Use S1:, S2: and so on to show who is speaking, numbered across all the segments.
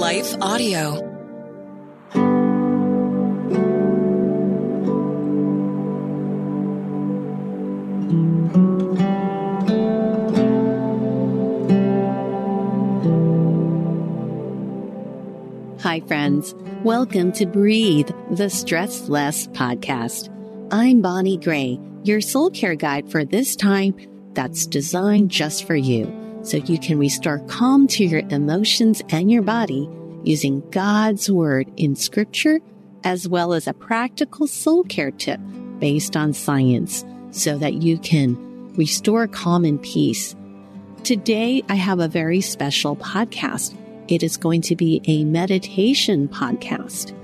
S1: Life Audio.
S2: Hi, friends. Welcome to Breathe, the Stress Less podcast. I'm Bonnie Gray, your soul care guide for this time that's designed just for you so you can restore calm to your emotions and your body using God's word in scripture as well as a practical soul care tip based on science so that you can restore calm and peace. Today, I have a very special podcast. It is going to be a meditation podcast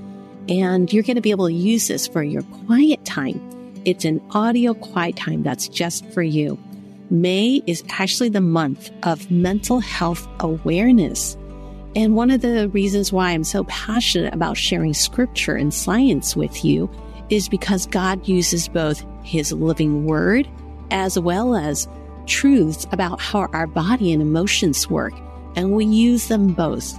S2: and you're going to be able to use this for your quiet time. It's an audio quiet time that's just for you. May is actually the month of mental health awareness. And one of the reasons why I'm so passionate about sharing scripture and science with you is because God uses both his living word as well as truths about how our body and emotions work. And we use them both.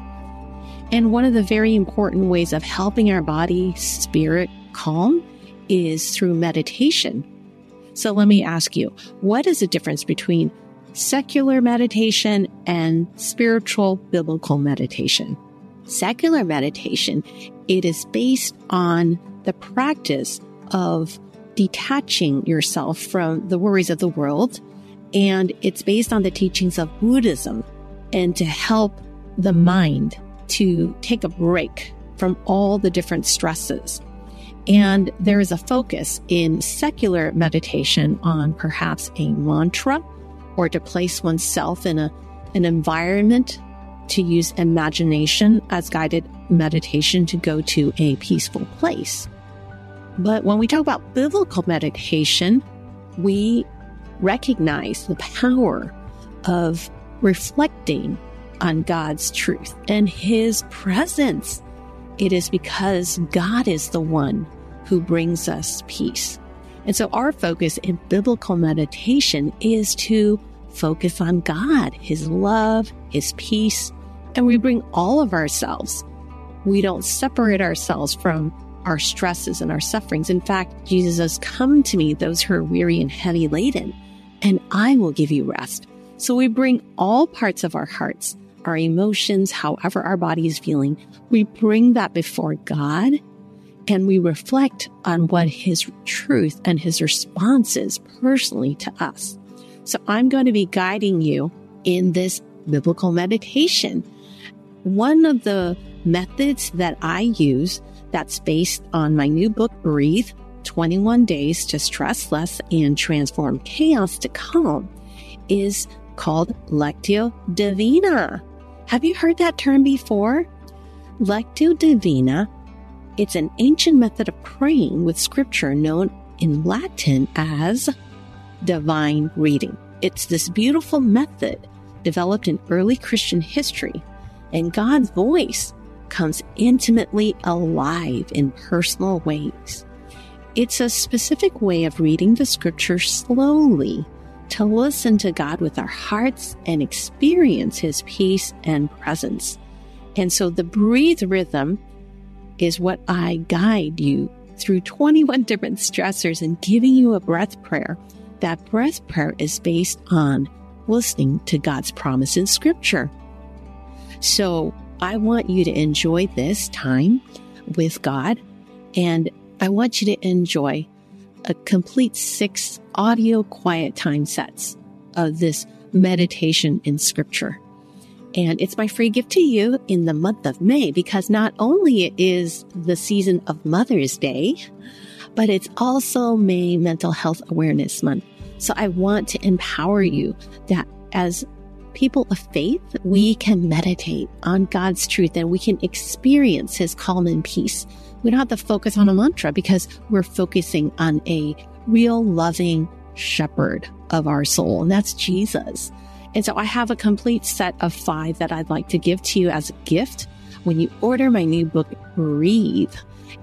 S2: And one of the very important ways of helping our body, spirit calm is through meditation. So let me ask you, what is the difference between secular meditation and spiritual biblical meditation? Secular meditation, it is based on the practice of detaching yourself from the worries of the world. And it's based on the teachings of Buddhism and to help the mind to take a break from all the different stresses and there is a focus in secular meditation on perhaps a mantra or to place oneself in a, an environment to use imagination as guided meditation to go to a peaceful place. But when we talk about biblical meditation, we recognize the power of reflecting on God's truth and His presence. It is because God is the one who brings us peace. And so our focus in biblical meditation is to focus on God, His love, His peace, and we bring all of ourselves. We don't separate ourselves from our stresses and our sufferings. In fact, Jesus says, Come to me, those who are weary and heavy laden, and I will give you rest. So we bring all parts of our hearts, our emotions, however our body is feeling, we bring that before God and we reflect on what his truth and his response is personally to us. So I'm going to be guiding you in this biblical meditation. One of the methods that I use that's based on my new book, Breathe 21 Days to Stress Less and Transform Chaos to Calm, is called Lectio Divina. Have you heard that term before? Lectio Divina it's an ancient method of praying with scripture known in Latin as divine reading. It's this beautiful method developed in early Christian history, and God's voice comes intimately alive in personal ways. It's a specific way of reading the scripture slowly to listen to God with our hearts and experience his peace and presence. And so the breathe rhythm is what I guide you through 21 different stressors and giving you a breath prayer. That breath prayer is based on listening to God's promise in scripture. So I want you to enjoy this time with God and I want you to enjoy a complete six audio quiet time sets of this meditation in scripture. And it's my free gift to you in the month of May because not only is the season of Mother's Day, but it's also May Mental Health Awareness Month. So I want to empower you that as people of faith, we can meditate on God's truth and we can experience his calm and peace. We don't have to focus on a mantra because we're focusing on a real loving shepherd of our soul, and that's Jesus. And so I have a complete set of five that I'd like to give to you as a gift when you order my new book, Breathe,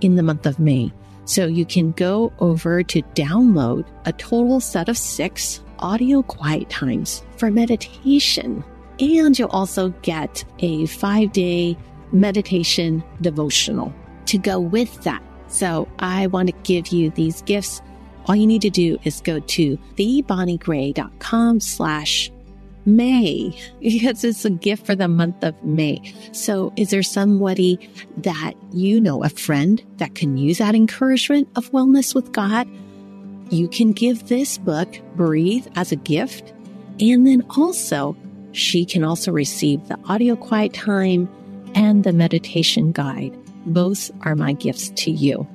S2: in the month of May. So you can go over to download a total set of six audio quiet times for meditation. And you'll also get a five day meditation devotional to go with that. So I want to give you these gifts. All you need to do is go to thebonniegray.com slash May because it's a gift for the month of May. So is there somebody that you know, a friend that can use that encouragement of wellness with God? You can give this book, Breathe, as a gift. And then also, she can also receive the audio quiet time and the meditation guide. Both are my gifts to you.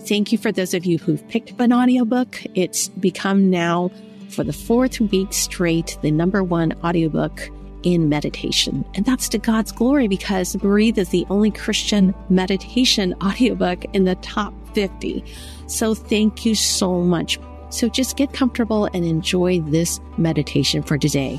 S2: Thank you for those of you who've picked up an audiobook. It's become now for the fourth week straight the number one audiobook in meditation. And that's to God's glory because Breathe is the only Christian meditation audiobook in the top 50. So thank you so much. So just get comfortable and enjoy this meditation for today.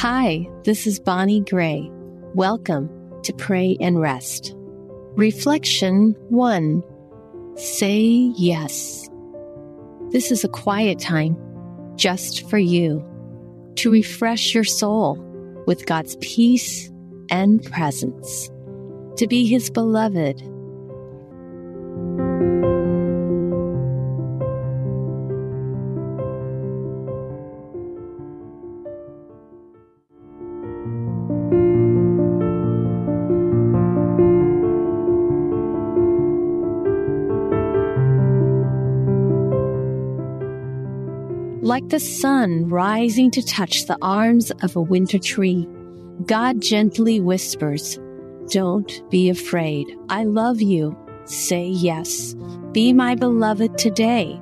S2: Hi, this is Bonnie Gray. Welcome to Pray and Rest. Reflection 1 Say Yes. This is a quiet time just for you to refresh your soul with God's peace and presence, to be His beloved. Like the sun rising to touch the arms of a winter tree, God gently whispers, Don't be afraid. I love you. Say yes. Be my beloved today.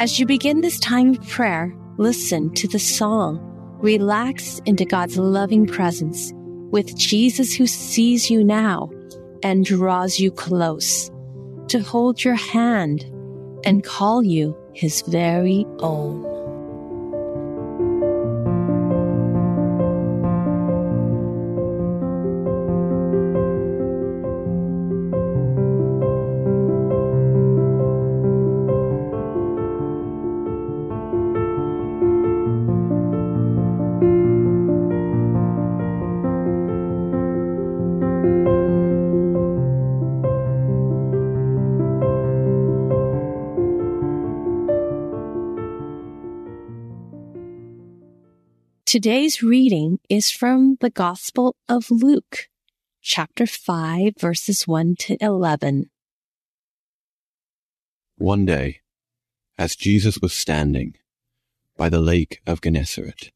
S2: As you begin this time of prayer, listen to the song. Relax into God's loving presence with Jesus who sees you now and draws you close to hold your hand and call you his very own. Today's reading is from the Gospel of Luke, chapter 5, verses 1 to 11.
S3: One day, as Jesus was standing by the lake of Gennesaret,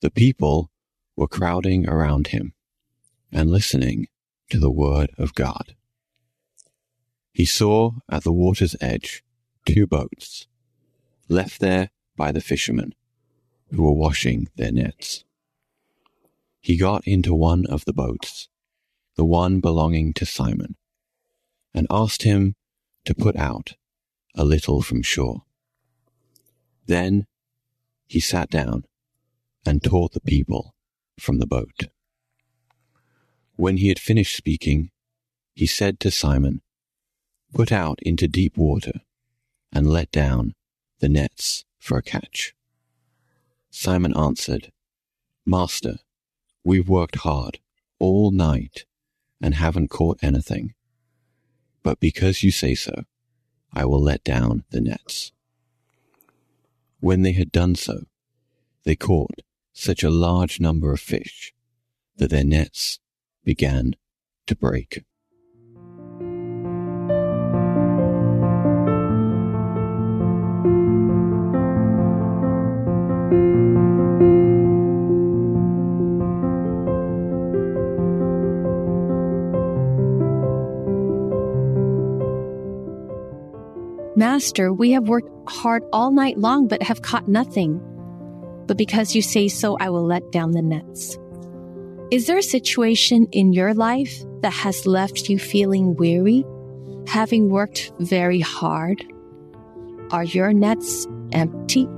S3: the people were crowding around him and listening to the word of God. He saw at the water's edge two boats left there by the fishermen who were washing their nets. He got into one of the boats, the one belonging to Simon, and asked him to put out a little from shore. Then he sat down and taught the people from the boat. When he had finished speaking, he said to Simon, Put out into deep water and let down the nets for a catch. Simon answered, Master, we've worked hard all night and haven't caught anything. But because you say so, I will let down the nets. When they had done so, they caught such a large number of fish that their nets began to break.
S2: Master, we have worked hard all night long but have caught nothing. But because you say so, I will let down the nets. Is there a situation in your life that has left you feeling weary, having worked very hard? Are your nets empty?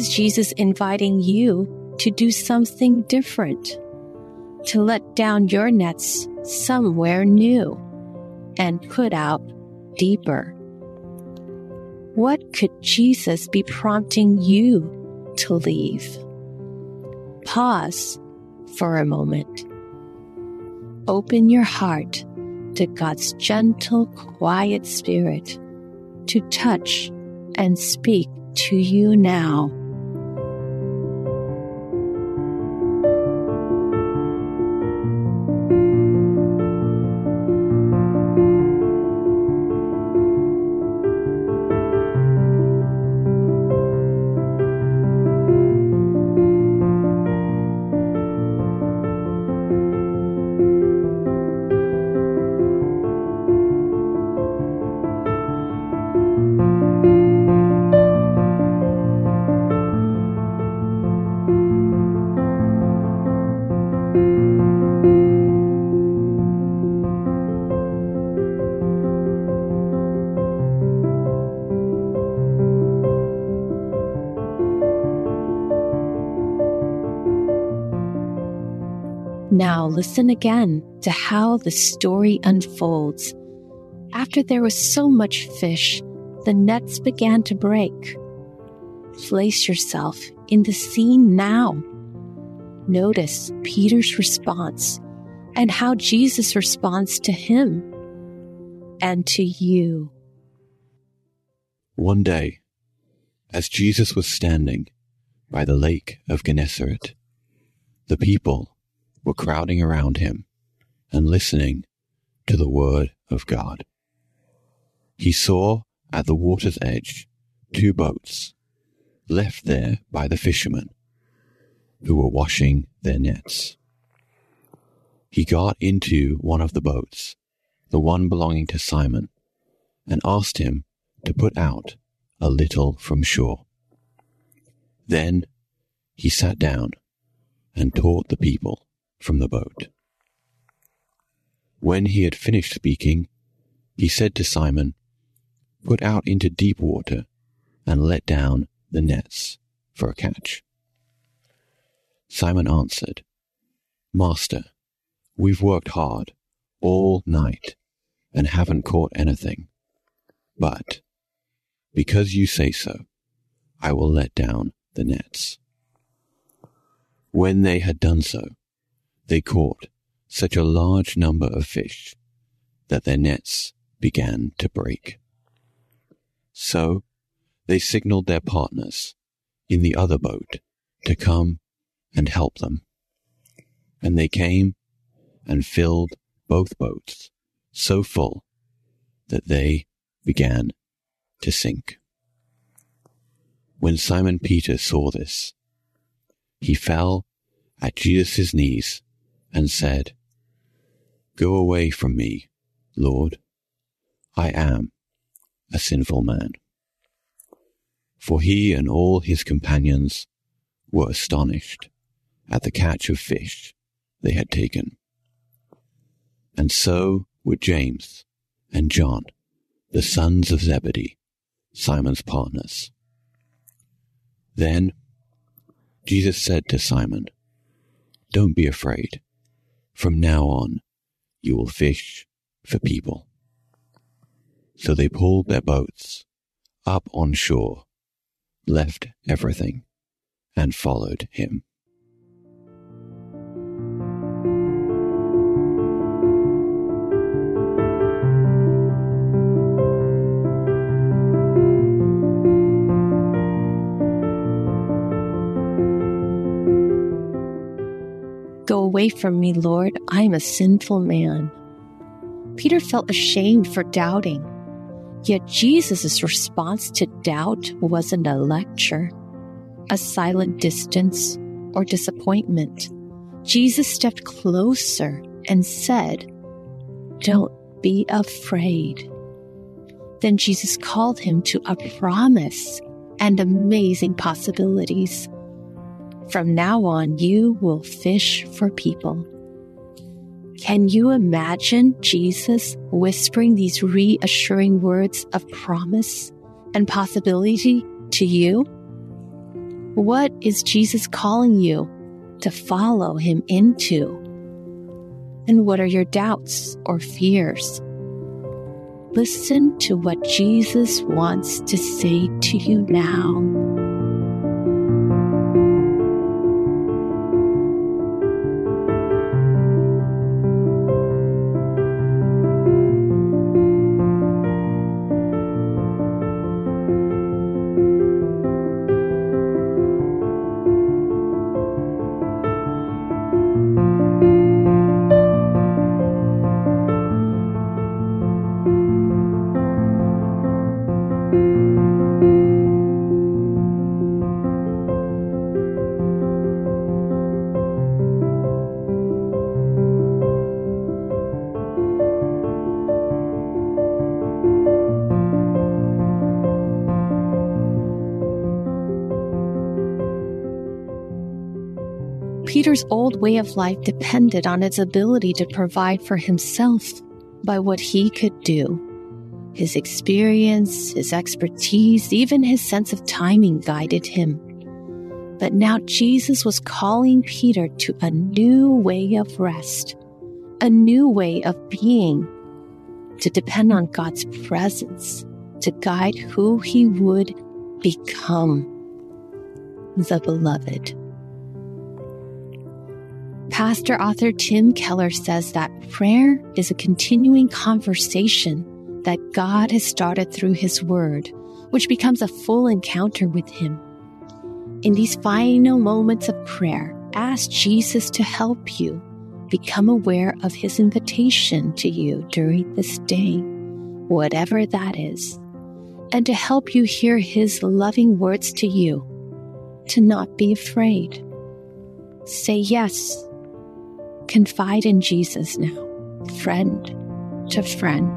S2: Is Jesus inviting you to do something different? To let down your nets somewhere new and put out deeper. What could Jesus be prompting you to leave? Pause for a moment. Open your heart to God's gentle, quiet spirit to touch and speak to you now. Now listen again to how the story unfolds. After there was so much fish, the nets began to break. Place yourself in the scene now. Notice Peter's response and how Jesus responds to him and to you.
S3: One day, as Jesus was standing by the lake of Gennesaret, the people were crowding around him and listening to the word of God. He saw at the water's edge two boats left there by the fishermen who were washing their nets. He got into one of the boats, the one belonging to Simon, and asked him to put out a little from shore. Then he sat down and taught the people from the boat. When he had finished speaking, he said to Simon, Put out into deep water and let down the nets for a catch. Simon answered, Master, we've worked hard all night and haven't caught anything. But because you say so, I will let down the nets. When they had done so, they caught such a large number of fish that their nets began to break. So they signaled their partners in the other boat to come and help them. And they came and filled both boats so full that they began to sink. When Simon Peter saw this, he fell at Jesus' knees and said, Go away from me, Lord. I am a sinful man. For he and all his companions were astonished at the catch of fish they had taken. And so were James and John, the sons of Zebedee, Simon's partners. Then Jesus said to Simon, Don't be afraid. From now on, you will fish for people. So they pulled their boats up on shore, left everything, and followed him.
S2: Away from me, Lord. I am a sinful man. Peter felt ashamed for doubting. Yet Jesus' response to doubt wasn't a lecture, a silent distance, or disappointment. Jesus stepped closer and said, Don't be afraid. Then Jesus called him to a promise and amazing possibilities. From now on, you will fish for people. Can you imagine Jesus whispering these reassuring words of promise and possibility to you? What is Jesus calling you to follow him into? And what are your doubts or fears? Listen to what Jesus wants to say to you now. Peter's old way of life depended on his ability to provide for himself by what he could do. His experience, his expertise, even his sense of timing guided him. But now Jesus was calling Peter to a new way of rest, a new way of being, to depend on God's presence to guide who he would become the beloved. Pastor author Tim Keller says that prayer is a continuing conversation that God has started through His Word, which becomes a full encounter with Him. In these final moments of prayer, ask Jesus to help you become aware of His invitation to you during this day, whatever that is, and to help you hear His loving words to you to not be afraid. Say yes Confide in Jesus now, friend to friend.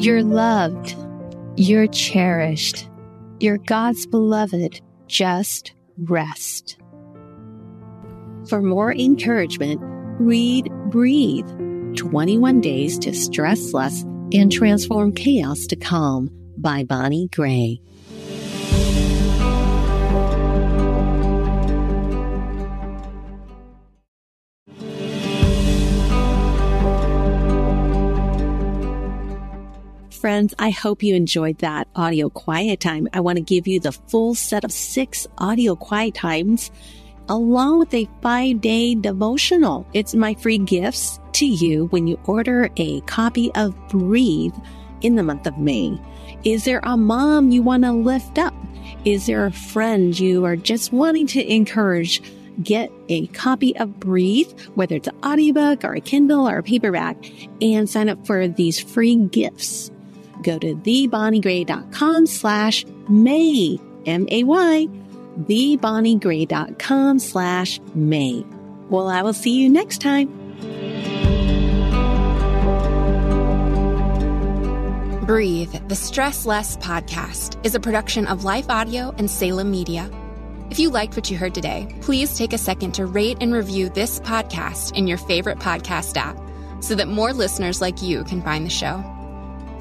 S2: You're loved. You're cherished. You're God's beloved. Just rest. For more encouragement, read Breathe 21 Days to Stress Less and Transform Chaos to Calm by Bonnie Gray. Friends, I hope you enjoyed that audio quiet time. I want to give you the full set of six audio quiet times along with a five day devotional. It's my free gifts to you when you order a copy of Breathe in the month of May. Is there a mom you want to lift up? Is there a friend you are just wanting to encourage? Get a copy of Breathe, whether it's an audiobook or a Kindle or a paperback, and sign up for these free gifts. Go to thebonniegray.com slash May, M-A-Y, thebonniegray.com slash May. Well, I will see you next time.
S4: Breathe, the Stress Less podcast, is a production of Life Audio and Salem Media. If you liked what you heard today, please take a second to rate and review this podcast in your favorite podcast app so that more listeners like you can find the show.